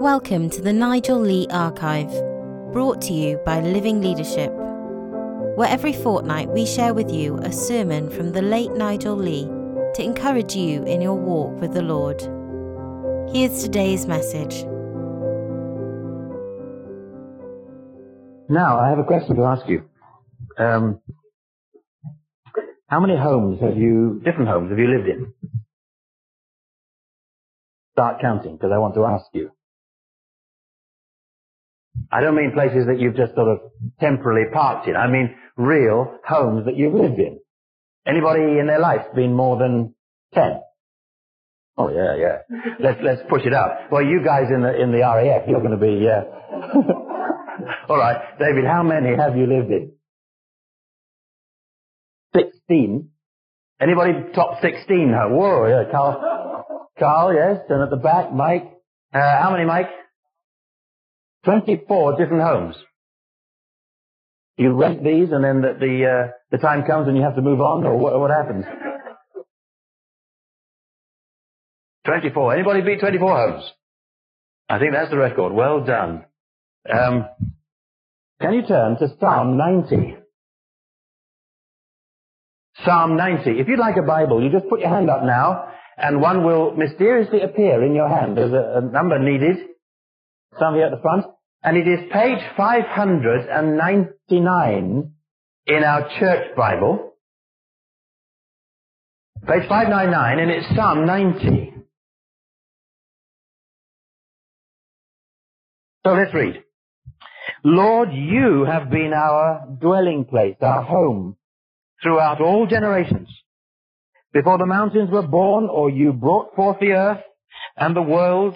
Welcome to the Nigel Lee Archive, brought to you by Living Leadership, where every fortnight we share with you a sermon from the late Nigel Lee to encourage you in your walk with the Lord. Here's today's message. Now, I have a question to ask you. Um, how many homes have you, different homes, have you lived in? Start counting, because I want to ask you. I don't mean places that you've just sort of temporarily parked in. I mean real homes that you've lived in. Anybody in their life been more than ten? Oh yeah, yeah. Let's let's push it up. Well, you guys in the in the RAF, you're going to be. Uh... All right, David. How many have you lived in? Sixteen. Anybody top sixteen? Whoa, yeah, Carl. Carl, yes. And at the back, Mike. Uh, how many, Mike? 24 different homes. You rent these and then the, the, uh, the time comes and you have to move on or what, what happens? 24. Anybody beat 24 homes? I think that's the record. Well done. Um, can you turn to Psalm 90? Psalm 90. If you'd like a Bible, you just put your hand up now and one will mysteriously appear in your hand. There's a, a number needed. Some here at the front. And it is page 599 in our church Bible. Page 599 and it's Psalm 90. So let's read. Lord, you have been our dwelling place, our home, throughout all generations. Before the mountains were born, or you brought forth the earth and the world,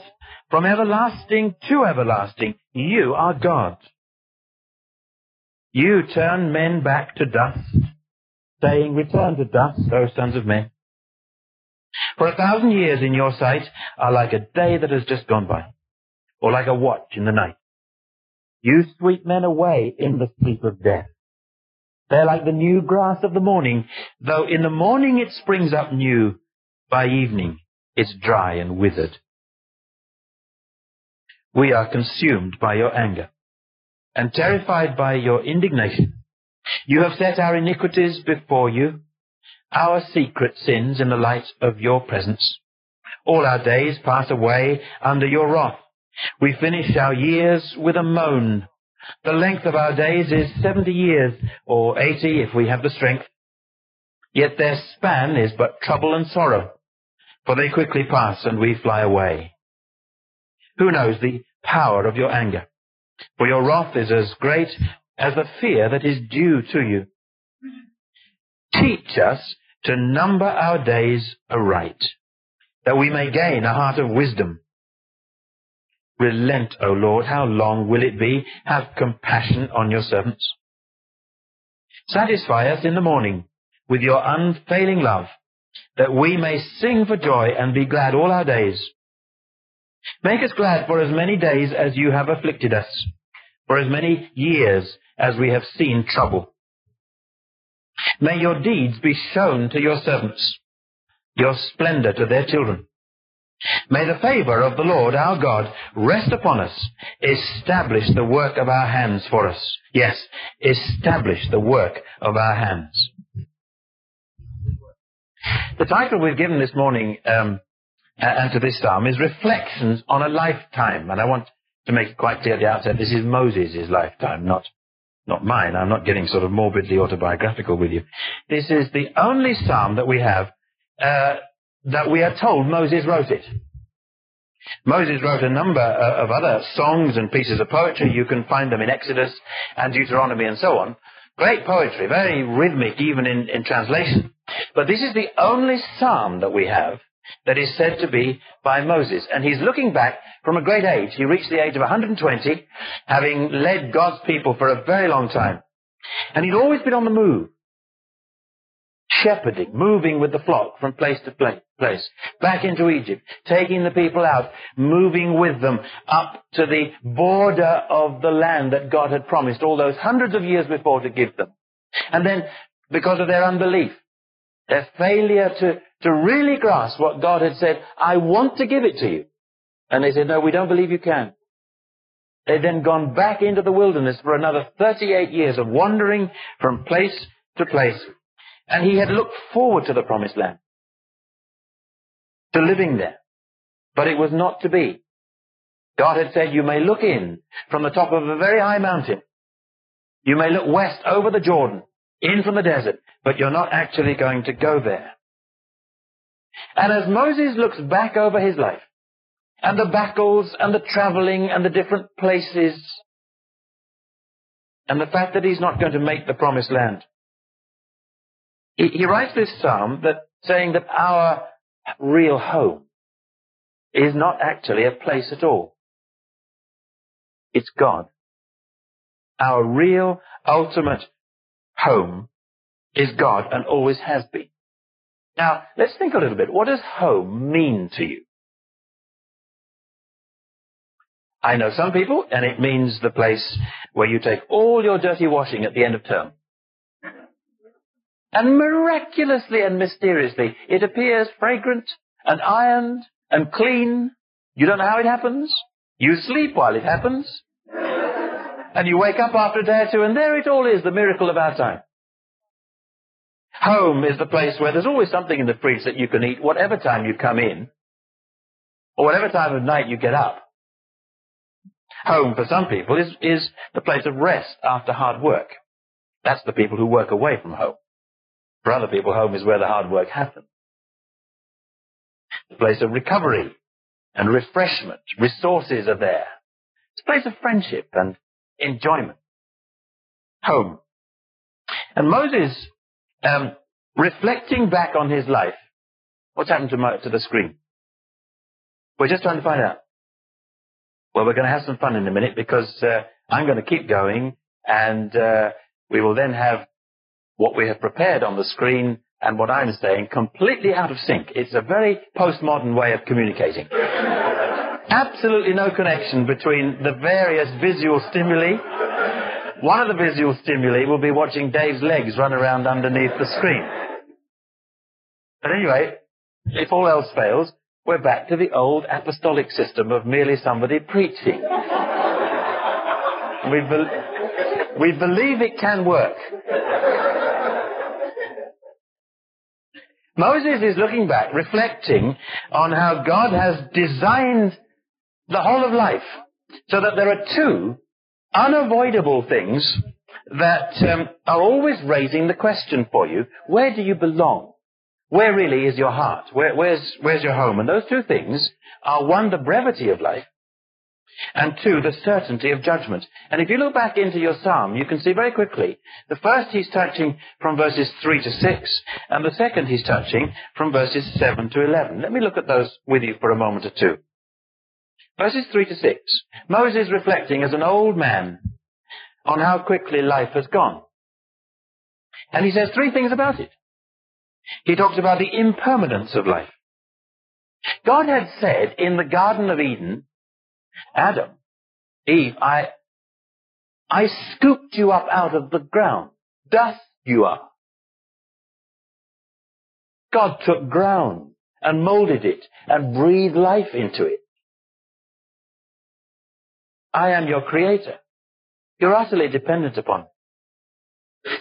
from everlasting to everlasting, you are God. You turn men back to dust, saying, Return to dust, O sons of men. For a thousand years in your sight are like a day that has just gone by, or like a watch in the night. You sweep men away in the sleep of death. They're like the new grass of the morning, though in the morning it springs up new, by evening it's dry and withered. We are consumed by your anger and terrified by your indignation. You have set our iniquities before you, our secret sins in the light of your presence. All our days pass away under your wrath. We finish our years with a moan. The length of our days is seventy years, or eighty if we have the strength. Yet their span is but trouble and sorrow, for they quickly pass and we fly away. Who knows the power of your anger? For your wrath is as great as the fear that is due to you. Teach us to number our days aright, that we may gain a heart of wisdom. Relent, O Lord, how long will it be? Have compassion on your servants. Satisfy us in the morning with your unfailing love, that we may sing for joy and be glad all our days. Make us glad for as many days as you have afflicted us, for as many years as we have seen trouble. May your deeds be shown to your servants, your splendor to their children. May the favor of the Lord our God rest upon us. Establish the work of our hands for us. Yes, establish the work of our hands. The title we've given this morning um, and to this psalm is reflections on a lifetime. And I want to make it quite clear at the outset, this is Moses' lifetime, not, not mine. I'm not getting sort of morbidly autobiographical with you. This is the only psalm that we have uh, that we are told Moses wrote it. Moses wrote a number uh, of other songs and pieces of poetry. You can find them in Exodus and Deuteronomy and so on. Great poetry, very rhythmic even in, in translation. But this is the only psalm that we have that is said to be by Moses. And he's looking back from a great age. He reached the age of 120, having led God's people for a very long time. And he'd always been on the move. Shepherding, moving with the flock from place to place, back into Egypt, taking the people out, moving with them up to the border of the land that God had promised all those hundreds of years before to give them. And then, because of their unbelief, their failure to, to really grasp what God had said, I want to give it to you. And they said, no, we don't believe you can. They'd then gone back into the wilderness for another 38 years of wandering from place to place. And he had looked forward to the promised land, to living there. But it was not to be. God had said, you may look in from the top of a very high mountain. You may look west over the Jordan, in from the desert, but you're not actually going to go there. And as Moses looks back over his life, and the battles and the traveling and the different places, and the fact that he's not going to make the promised land, he, he writes this psalm that saying that our real home is not actually a place at all. It's God. Our real, ultimate home is God and always has been. Now, let's think a little bit. What does home mean to you? I know some people, and it means the place where you take all your dirty washing at the end of term. And miraculously and mysteriously, it appears fragrant and ironed and clean. You don't know how it happens. You sleep while it happens. And you wake up after a day or two, and there it all is, the miracle of our time. Home is the place where there's always something in the fridge that you can eat whatever time you come in, or whatever time of night you get up. Home for some people is, is the place of rest after hard work. That's the people who work away from home. For other people, home is where the hard work happens. The place of recovery and refreshment. Resources are there. It's a place of friendship and enjoyment. Home. And Moses, um, reflecting back on his life, what's happened to, my, to the screen? We're just trying to find out. Well, we're going to have some fun in a minute because uh, I'm going to keep going and uh, we will then have what we have prepared on the screen and what I'm saying completely out of sync. It's a very postmodern way of communicating. Absolutely no connection between the various visual stimuli. One of the visual stimuli will be watching Dave's legs run around underneath the screen. But anyway, if all else fails, we're back to the old apostolic system of merely somebody preaching. we, be- we believe it can work. Moses is looking back, reflecting on how God has designed the whole of life so that there are two unavoidable things that um, are always raising the question for you, where do you belong? Where really is your heart? Where, where's, where's your home? And those two things are one, the brevity of life, and two, the certainty of judgment. And if you look back into your psalm, you can see very quickly, the first he's touching from verses 3 to 6, and the second he's touching from verses 7 to 11. Let me look at those with you for a moment or two. Verses 3 to 6. Moses reflecting as an old man on how quickly life has gone. And he says three things about it. He talks about the impermanence of life. God had said in the Garden of Eden, Adam, Eve, I, I scooped you up out of the ground. Dust you are. God took ground and molded it and breathed life into it. I am your creator. You're utterly dependent upon me.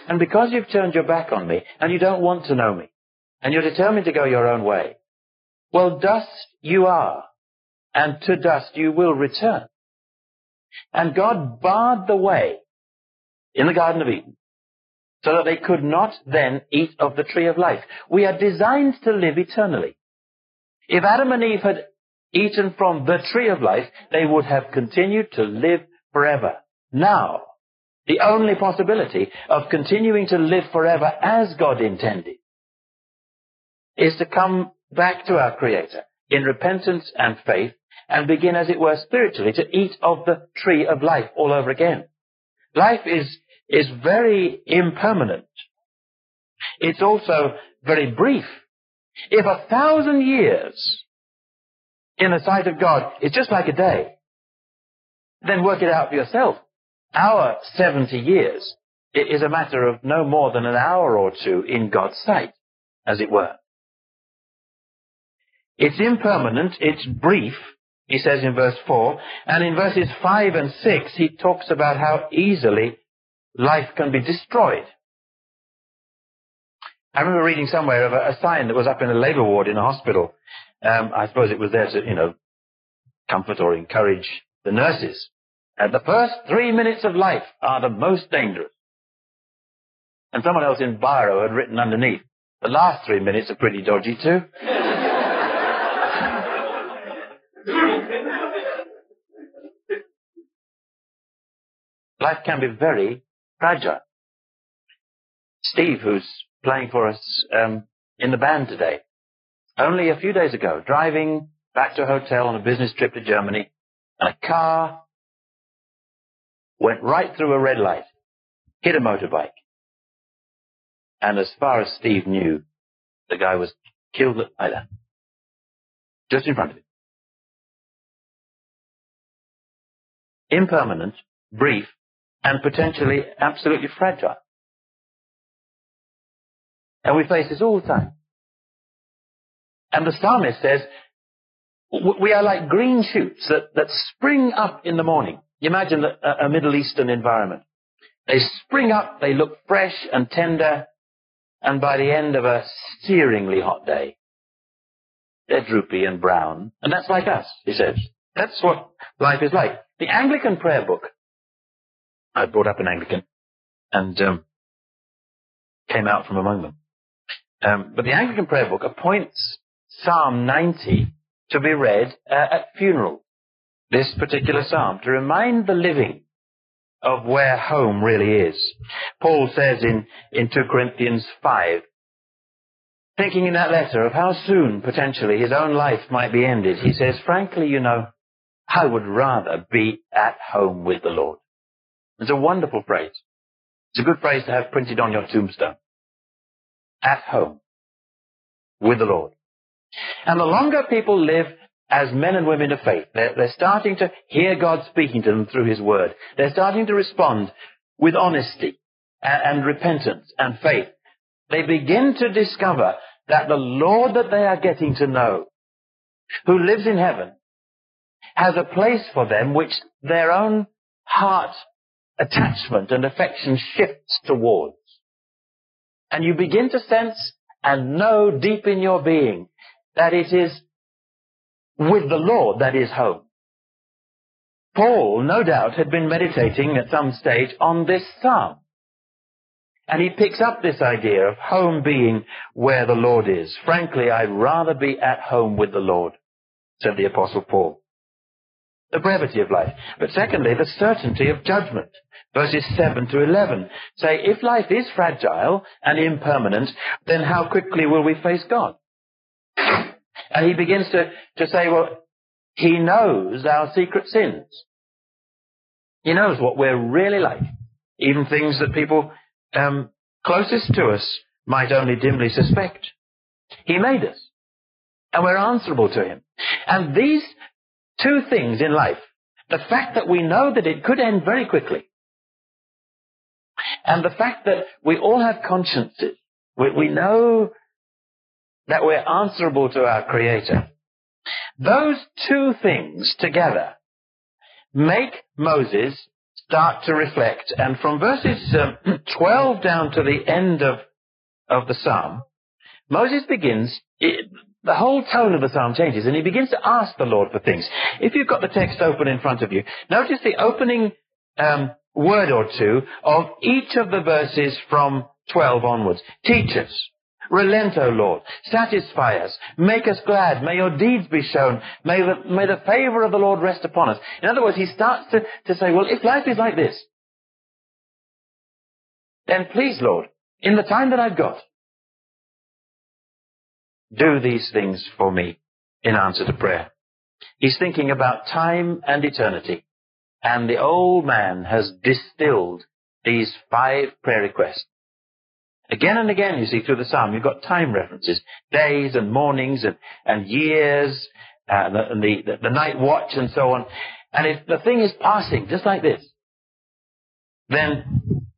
And because you've turned your back on me and you don't want to know me, and you're determined to go your own way, well, dust you are, and to dust you will return. And God barred the way in the Garden of Eden so that they could not then eat of the tree of life. We are designed to live eternally. If Adam and Eve had eaten from the tree of life, they would have continued to live forever. Now, the only possibility of continuing to live forever as God intended is to come back to our Creator in repentance and faith and begin, as it were, spiritually to eat of the tree of life all over again. Life is, is very impermanent. It's also very brief. If a thousand years in the sight of God is just like a day, then work it out for yourself. Our 70 years is a matter of no more than an hour or two in God's sight, as it were. It's impermanent, it's brief, he says in verse 4, and in verses 5 and 6, he talks about how easily life can be destroyed. I remember reading somewhere of a, a sign that was up in a labour ward in a hospital. Um, I suppose it was there to, you know, comfort or encourage the nurses. And the first three minutes of life are the most dangerous. And someone else in Biro had written underneath, the last three minutes are pretty dodgy too. life can be very fragile. Steve, who's playing for us um, in the band today. Only a few days ago, driving back to a hotel on a business trip to Germany, and a car went right through a red light, hit a motorbike. And as far as Steve knew, the guy was killed that. Just in front of him. Impermanent, brief, and potentially absolutely fragile. And we face this all the time. And the psalmist says, we are like green shoots that, that spring up in the morning. You imagine a, a Middle Eastern environment. They spring up, they look fresh and tender, and by the end of a searingly hot day, they're droopy and brown. And that's like us, he says. That's what life is like. The Anglican prayer book, I brought up an Anglican, and um, came out from among them. Um, but the Anglican Prayer Book appoints Psalm 90 to be read uh, at funerals. This particular psalm to remind the living of where home really is. Paul says in, in 2 Corinthians 5, thinking in that letter of how soon potentially his own life might be ended, he says, frankly, you know, I would rather be at home with the Lord. It's a wonderful phrase. It's a good phrase to have printed on your tombstone at home with the Lord. And the longer people live as men and women of faith, they're, they're starting to hear God speaking to them through His Word. They're starting to respond with honesty and, and repentance and faith. They begin to discover that the Lord that they are getting to know, who lives in heaven, has a place for them which their own heart attachment and affection shifts towards. And you begin to sense and know deep in your being that it is with the Lord that is home. Paul, no doubt, had been meditating at some stage on this psalm. And he picks up this idea of home being where the Lord is. Frankly, I'd rather be at home with the Lord, said the apostle Paul the brevity of life. But secondly, the certainty of judgment. Verses 7 to 11 say, if life is fragile and impermanent, then how quickly will we face God? And he begins to, to say, well, he knows our secret sins. He knows what we're really like. Even things that people um, closest to us might only dimly suspect. He made us. And we're answerable to him. And these two things in life. The fact that we know that it could end very quickly. And the fact that we all have consciences. We, we know that we're answerable to our Creator. Those two things together make Moses start to reflect. And from verses um, 12 down to the end of, of the psalm, Moses begins, it, the whole tone of the psalm changes and he begins to ask the Lord for things. If you've got the text open in front of you, notice the opening um, word or two of each of the verses from 12 onwards. Teach us. Relent, O Lord. Satisfy us. Make us glad. May your deeds be shown. May the, may the favor of the Lord rest upon us. In other words, he starts to, to say, well, if life is like this, then please, Lord, in the time that I've got, do these things for me in answer to prayer. He's thinking about time and eternity. And the old man has distilled these five prayer requests. Again and again, you see, through the psalm, you've got time references. Days and mornings and, and years, uh, and the, the, the, night watch and so on. And if the thing is passing, just like this, then,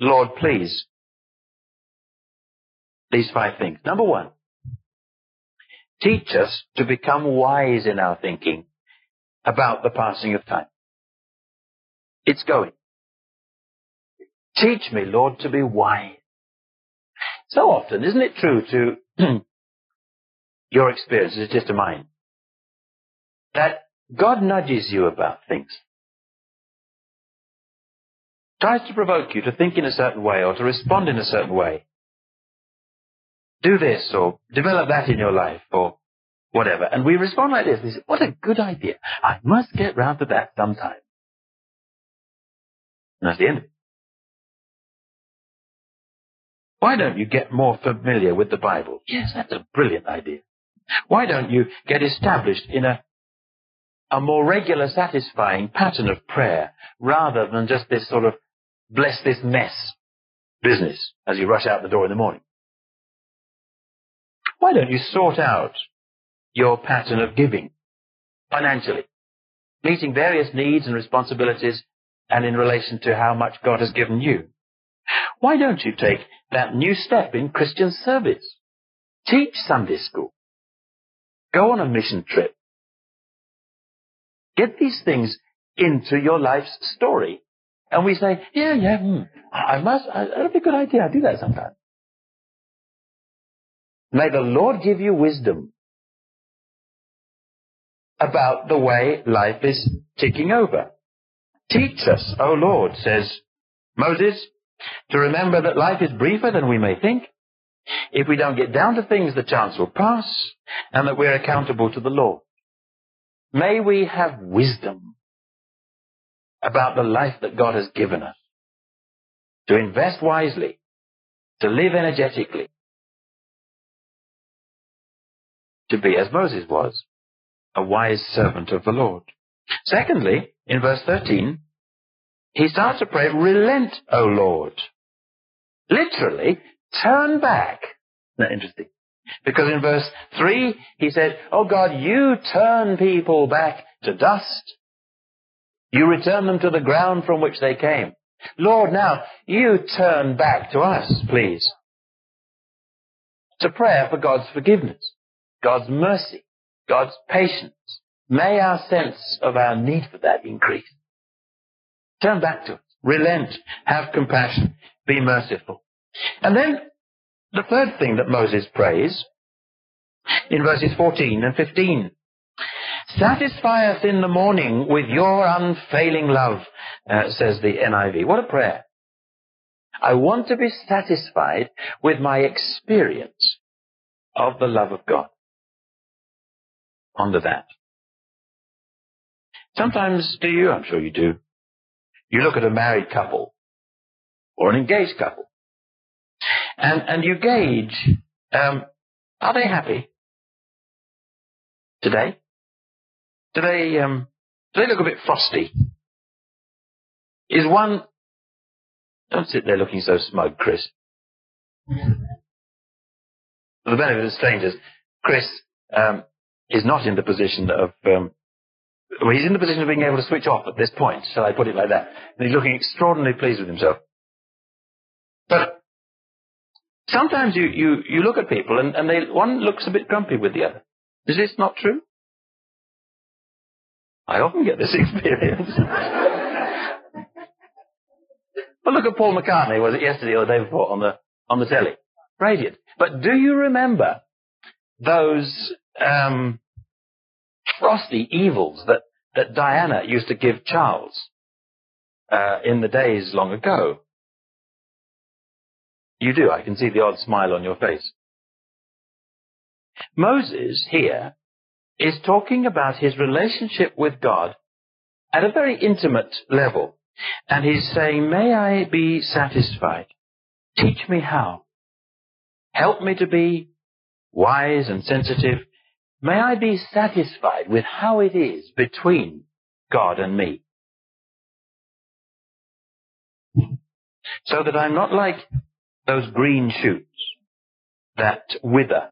Lord, please, these five things. Number one, Teach us to become wise in our thinking about the passing of time. It's going. Teach me, Lord, to be wise. So often, isn't it true to your experience, it's just a mine, that God nudges you about things. Tries to provoke you to think in a certain way or to respond in a certain way. Do this or develop that in your life or whatever. And we respond like this. We say, what a good idea. I must get round to that sometime. And that's the end of it. Why don't you get more familiar with the Bible? Yes, that's a brilliant idea. Why don't you get established in a, a more regular, satisfying pattern of prayer rather than just this sort of bless this mess business as you rush out the door in the morning? Why don't you sort out your pattern of giving financially, meeting various needs and responsibilities and in relation to how much God has given you? Why don't you take that new step in Christian service? Teach Sunday school. Go on a mission trip. Get these things into your life's story. And we say, yeah, yeah, hmm, I must, that'd be a good idea. I do that sometimes. May the Lord give you wisdom about the way life is ticking over. Teach us, O Lord, says Moses, to remember that life is briefer than we may think. If we don't get down to things, the chance will pass, and that we're accountable to the Lord. May we have wisdom about the life that God has given us. To invest wisely, to live energetically, to be as Moses was, a wise servant of the Lord. Secondly, in verse 13, he starts to pray, relent, O Lord. Literally, turn back. That interesting? Because in verse 3, he said, Oh God, you turn people back to dust. You return them to the ground from which they came. Lord, now, you turn back to us, please. It's a prayer for God's forgiveness, God's mercy, God's patience. May our sense of our need for that increase. Turn back to it. Relent. Have compassion. Be merciful. And then the third thing that Moses prays in verses 14 and 15. Satisfy us in the morning with your unfailing love, uh, says the NIV. What a prayer. I want to be satisfied with my experience of the love of God. Under that. Sometimes do you? I'm sure you do. You look at a married couple or an engaged couple and, and you gauge, um, are they happy today? Do they, um, do they look a bit frosty? Is one, don't sit there looking so smug, Chris. For the benefit of strangers, Chris um, is not in the position of um, well, he's in the position of being able to switch off at this point, shall I put it like that? And he's looking extraordinarily pleased with himself. But sometimes you, you, you look at people and, and they, one looks a bit grumpy with the other. Is this not true? I often get this experience. but look at Paul McCartney, was it yesterday or the day before on the, on the telly? Radiant. But do you remember those, um, frosty evils that, that Diana used to give Charles uh, in the days long ago. You do. I can see the odd smile on your face. Moses here is talking about his relationship with God at a very intimate level. And he's saying, may I be satisfied? Teach me how. Help me to be wise and sensitive May I be satisfied with how it is between God and me. So that I'm not like those green shoots that wither,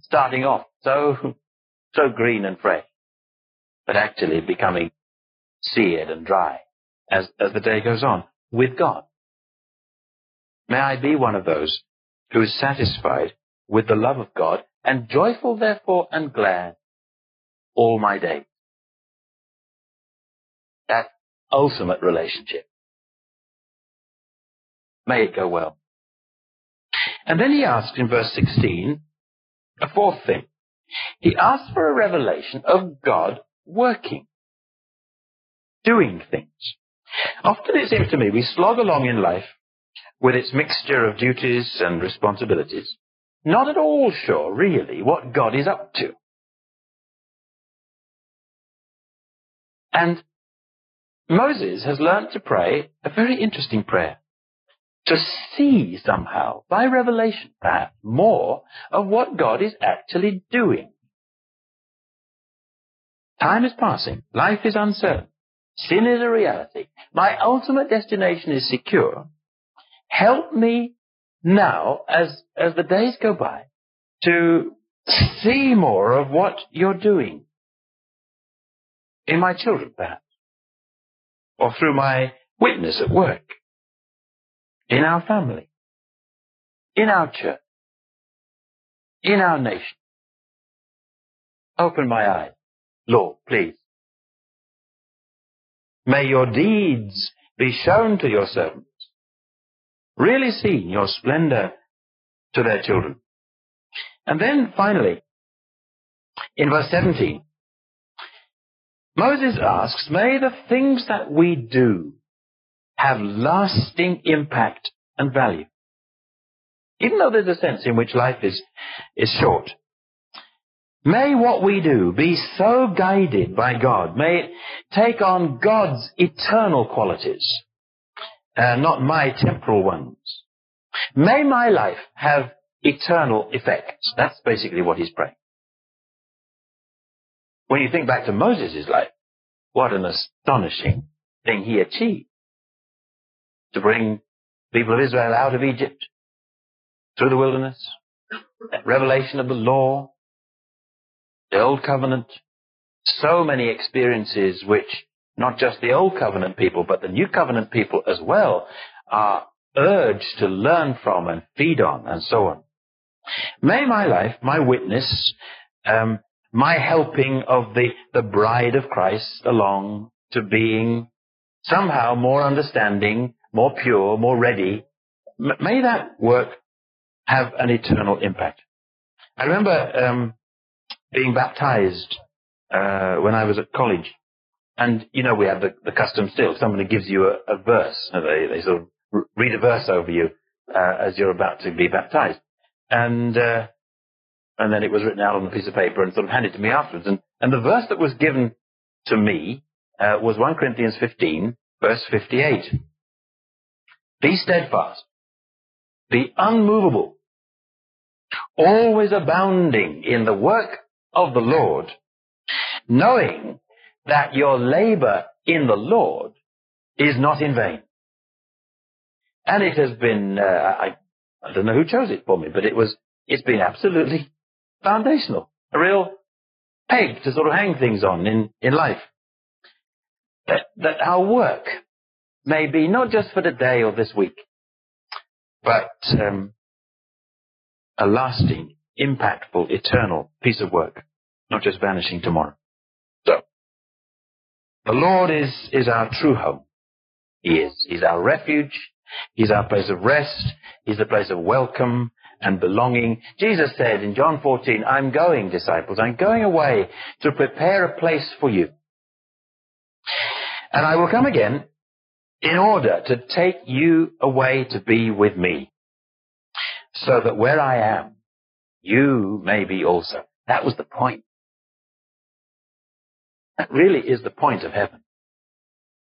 starting off so, so green and fresh, but actually becoming seared and dry as, as the day goes on with God. May I be one of those who is satisfied with the love of God and joyful therefore and glad all my days. that ultimate relationship. May it go well. And then he asks in verse 16 a fourth thing. He asks for a revelation of God working, doing things. Often it seems to me we slog along in life with its mixture of duties and responsibilities, not at all sure, really, what God is up to. And Moses has learnt to pray a very interesting prayer. To see somehow, by revelation perhaps, more of what God is actually doing. Time is passing. Life is uncertain. Sin is a reality. My ultimate destination is secure. Help me now, as, as the days go by, to see more of what you're doing. In my children, perhaps. Or through my witness at work. In our family. In our church. In our nation. Open my eyes. Lord, please. May your deeds be shown to your servants, really see your splendor to their children. And then finally, in verse 17, Moses asks, may the things that we do have lasting impact and value. Even though there's a sense in which life is, is short, May what we do be so guided by God. May it take on God's eternal qualities, uh, not my temporal ones. May my life have eternal effects. That's basically what he's praying. When you think back to Moses' life, what an astonishing thing he achieved. To bring people of Israel out of Egypt, through the wilderness, revelation of the law, the Old Covenant, so many experiences which not just the Old Covenant people, but the New Covenant people as well are urged to learn from and feed on and so on. May my life, my witness, um, my helping of the, the bride of Christ along to being somehow more understanding, more pure, more ready, m- may that work have an eternal impact. I remember um, being baptized uh, when I was at college. And, you know, we have the, the custom still. Somebody gives you a, a verse. They, they sort of read a verse over you uh, as you're about to be baptized. And, uh, and then it was written out on a piece of paper and sort of handed to me afterwards. And, and the verse that was given to me uh, was 1 Corinthians 15, verse 58. Be steadfast. Be unmovable. Always abounding in the work of the Lord, knowing that your labor in the Lord is not in vain. And it has been, uh, I, I don't know who chose it for me, but it was, it's been absolutely foundational. A real peg to sort of hang things on in, in life. That, that our work may be not just for the day or this week, but um, a lasting impactful, eternal piece of work, not just vanishing tomorrow. The Lord is, is our true home. He is. He's our refuge. He's our place of rest. He's the place of welcome and belonging. Jesus said in John 14, I'm going, disciples, I'm going away to prepare a place for you. And I will come again in order to take you away to be with me. So that where I am, you may be also. That was the point. That really is the point of heaven.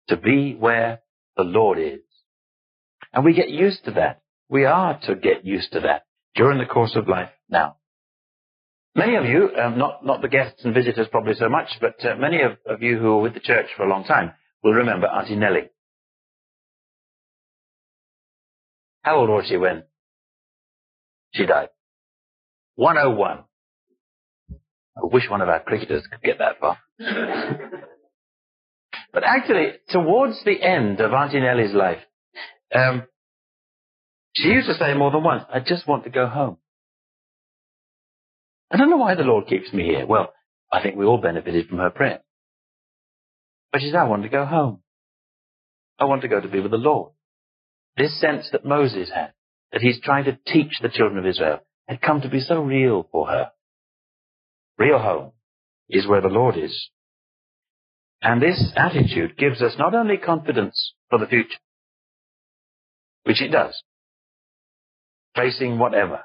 To be where the Lord is. And we get used to that. We are to get used to that during the course of life now. Many of you, um, not, not the guests and visitors probably so much, but uh, many of, of you who were with the church for a long time will remember Auntie Nellie. How old was she when she died? 101. I wish one of our cricketers could get that far. but actually, towards the end of Auntie Nellie's life, um, she used to say more than once, I just want to go home. I don't know why the Lord keeps me here. Well, I think we all benefited from her prayer. But she said, I want to go home. I want to go to be with the Lord. This sense that Moses had, that he's trying to teach the children of Israel, had come to be so real for her. Real home is where the Lord is. And this attitude gives us not only confidence for the future, which it does, facing whatever,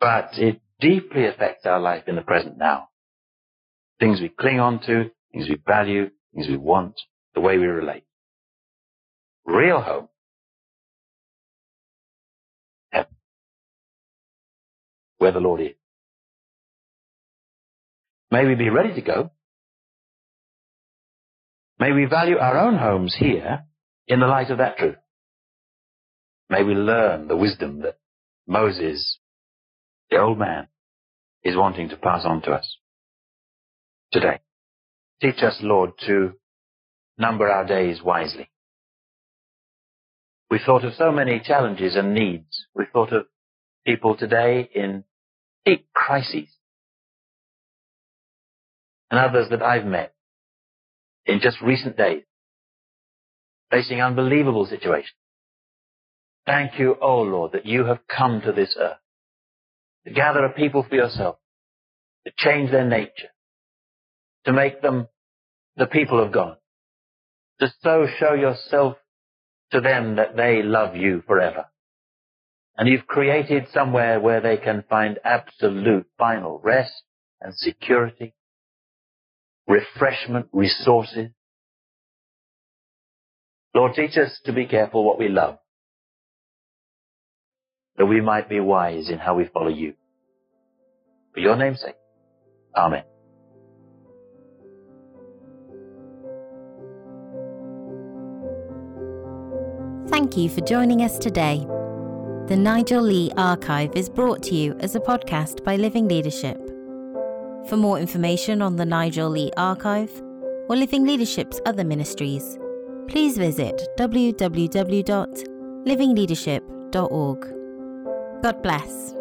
but it deeply affects our life in the present now. Things we cling on to, things we value, things we want, the way we relate. Real home. Heaven. Where the Lord is. May we be ready to go. May we value our own homes here in the light of that truth. May we learn the wisdom that Moses, the old man, is wanting to pass on to us today. Teach us, Lord, to number our days wisely. We've thought of so many challenges and needs. We've thought of people today in deep crises. And others that I've met in just recent days, facing unbelievable situations. Thank you, O Lord, that you have come to this earth to gather a people for yourself, to change their nature, to make them the people of God, to so show yourself to them that they love you forever. And you've created somewhere where they can find absolute final rest and security, refreshment, resources. Lord, teach us to be careful what we love, that we might be wise in how we follow you. For your name's sake. Amen. Thank you for joining us today. The Nigel Lee Archive is brought to you as a podcast by Living Leadership. For more information on the Nigel Lee Archive or Living Leadership's other ministries, please visit www.livingleadership.org. God bless.